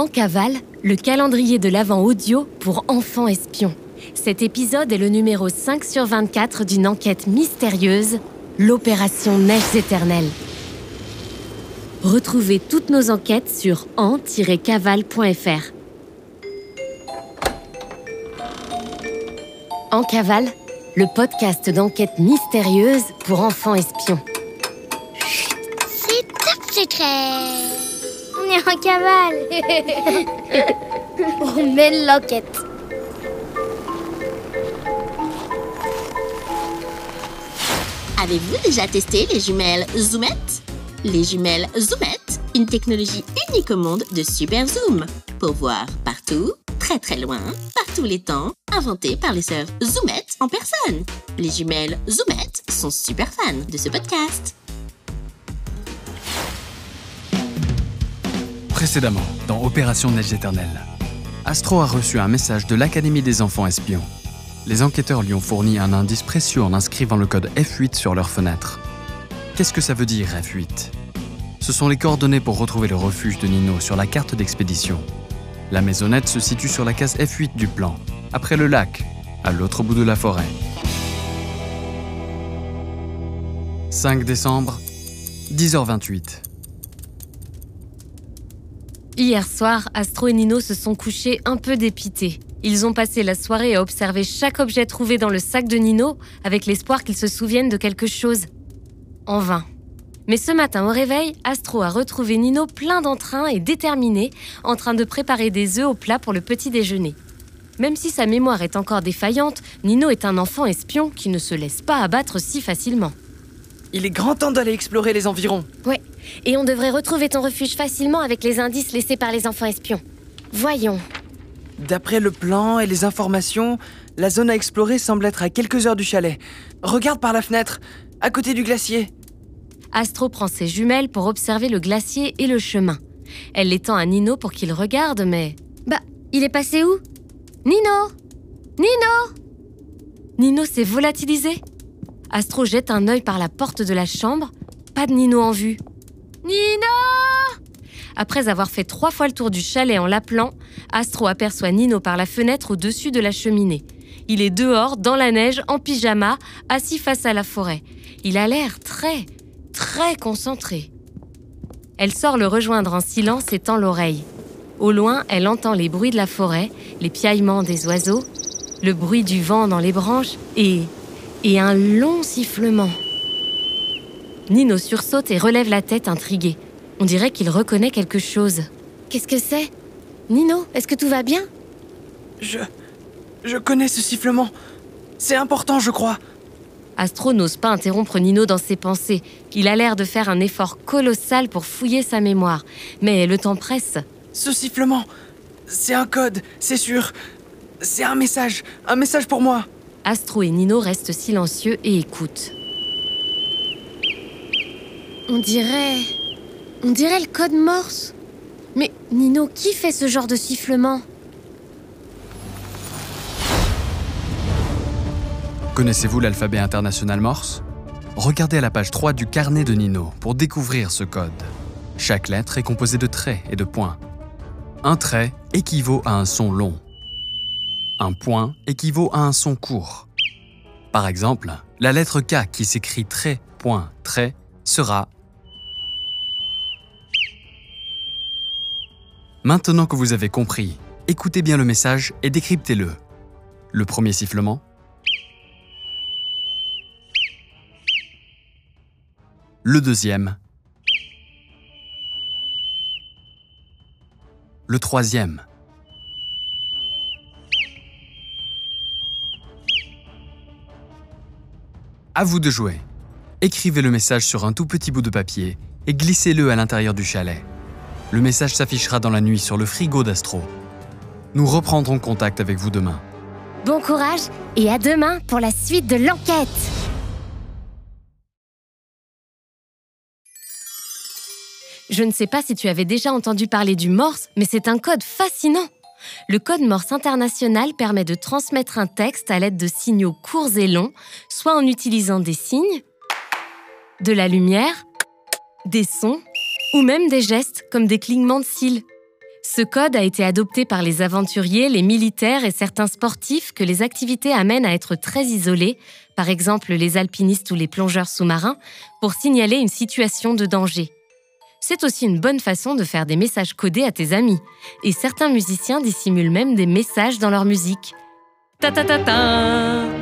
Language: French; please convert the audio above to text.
En cavale, le calendrier de l'Avent audio pour enfants espions. Cet épisode est le numéro 5 sur 24 d'une enquête mystérieuse, l'opération Neiges éternelles. Retrouvez toutes nos enquêtes sur en-cavale.fr. En cavale, le podcast d'enquête mystérieuse pour enfants espions. C'est top secret est en cavale On mène l'enquête Avez-vous déjà testé les jumelles Zoomette? Les jumelles Zoomette, une technologie unique au monde de super zoom pour voir partout, très très loin, par tous les temps, inventée par les sœurs Zoomette en personne. Les jumelles Zoomette sont super fans de ce podcast. Précédemment, dans Opération Neige éternelle, Astro a reçu un message de l'Académie des enfants espions. Les enquêteurs lui ont fourni un indice précieux en inscrivant le code F8 sur leur fenêtre. Qu'est-ce que ça veut dire F8 Ce sont les coordonnées pour retrouver le refuge de Nino sur la carte d'expédition. La maisonnette se situe sur la case F8 du plan, après le lac, à l'autre bout de la forêt. 5 décembre, 10h28. Hier soir, Astro et Nino se sont couchés un peu dépités. Ils ont passé la soirée à observer chaque objet trouvé dans le sac de Nino avec l'espoir qu'ils se souviennent de quelque chose. En vain. Mais ce matin au réveil, Astro a retrouvé Nino plein d'entrain et déterminé, en train de préparer des œufs au plat pour le petit déjeuner. Même si sa mémoire est encore défaillante, Nino est un enfant espion qui ne se laisse pas abattre si facilement. Il est grand temps d'aller explorer les environs. Ouais, et on devrait retrouver ton refuge facilement avec les indices laissés par les enfants espions. Voyons. D'après le plan et les informations, la zone à explorer semble être à quelques heures du chalet. Regarde par la fenêtre, à côté du glacier. Astro prend ses jumelles pour observer le glacier et le chemin. Elle les tend à Nino pour qu'il regarde, mais... Bah, il est passé où? Nino Nino Nino s'est volatilisé. Astro jette un œil par la porte de la chambre. Pas de Nino en vue. Nino Après avoir fait trois fois le tour du chalet en l'appelant, Astro aperçoit Nino par la fenêtre au-dessus de la cheminée. Il est dehors, dans la neige, en pyjama, assis face à la forêt. Il a l'air très, très concentré. Elle sort le rejoindre en silence et tend l'oreille. Au loin, elle entend les bruits de la forêt, les piaillements des oiseaux, le bruit du vent dans les branches et et un long sifflement. Nino sursaute et relève la tête intrigué. On dirait qu'il reconnaît quelque chose. Qu'est-ce que c'est? Nino, est-ce que tout va bien? Je. Je connais ce sifflement. C'est important, je crois. Astro n'ose pas interrompre Nino dans ses pensées. Il a l'air de faire un effort colossal pour fouiller sa mémoire. Mais le temps presse. Ce sifflement, c'est un code, c'est sûr. C'est un message, un message pour moi. Astro et Nino restent silencieux et écoutent. On dirait. On dirait le code Morse. Mais Nino, qui fait ce genre de sifflement? Connaissez-vous l'alphabet international Morse? Regardez à la page 3 du carnet de Nino pour découvrir ce code. Chaque lettre est composée de traits et de points. Un trait équivaut à un son long. Un point équivaut à un son court. Par exemple, la lettre K qui s'écrit trait, point, trait sera Maintenant que vous avez compris, écoutez bien le message et décryptez-le. Le premier sifflement. Le deuxième. Le troisième. À vous de jouer. Écrivez le message sur un tout petit bout de papier et glissez-le à l'intérieur du chalet. Le message s'affichera dans la nuit sur le frigo d'Astro. Nous reprendrons contact avec vous demain. Bon courage et à demain pour la suite de l'enquête Je ne sais pas si tu avais déjà entendu parler du Morse, mais c'est un code fascinant. Le code Morse international permet de transmettre un texte à l'aide de signaux courts et longs, soit en utilisant des signes, de la lumière, des sons ou même des gestes comme des clignements de cils. Ce code a été adopté par les aventuriers, les militaires et certains sportifs que les activités amènent à être très isolés, par exemple les alpinistes ou les plongeurs sous-marins, pour signaler une situation de danger. C'est aussi une bonne façon de faire des messages codés à tes amis. Et certains musiciens dissimulent même des messages dans leur musique. Ta ta ta ta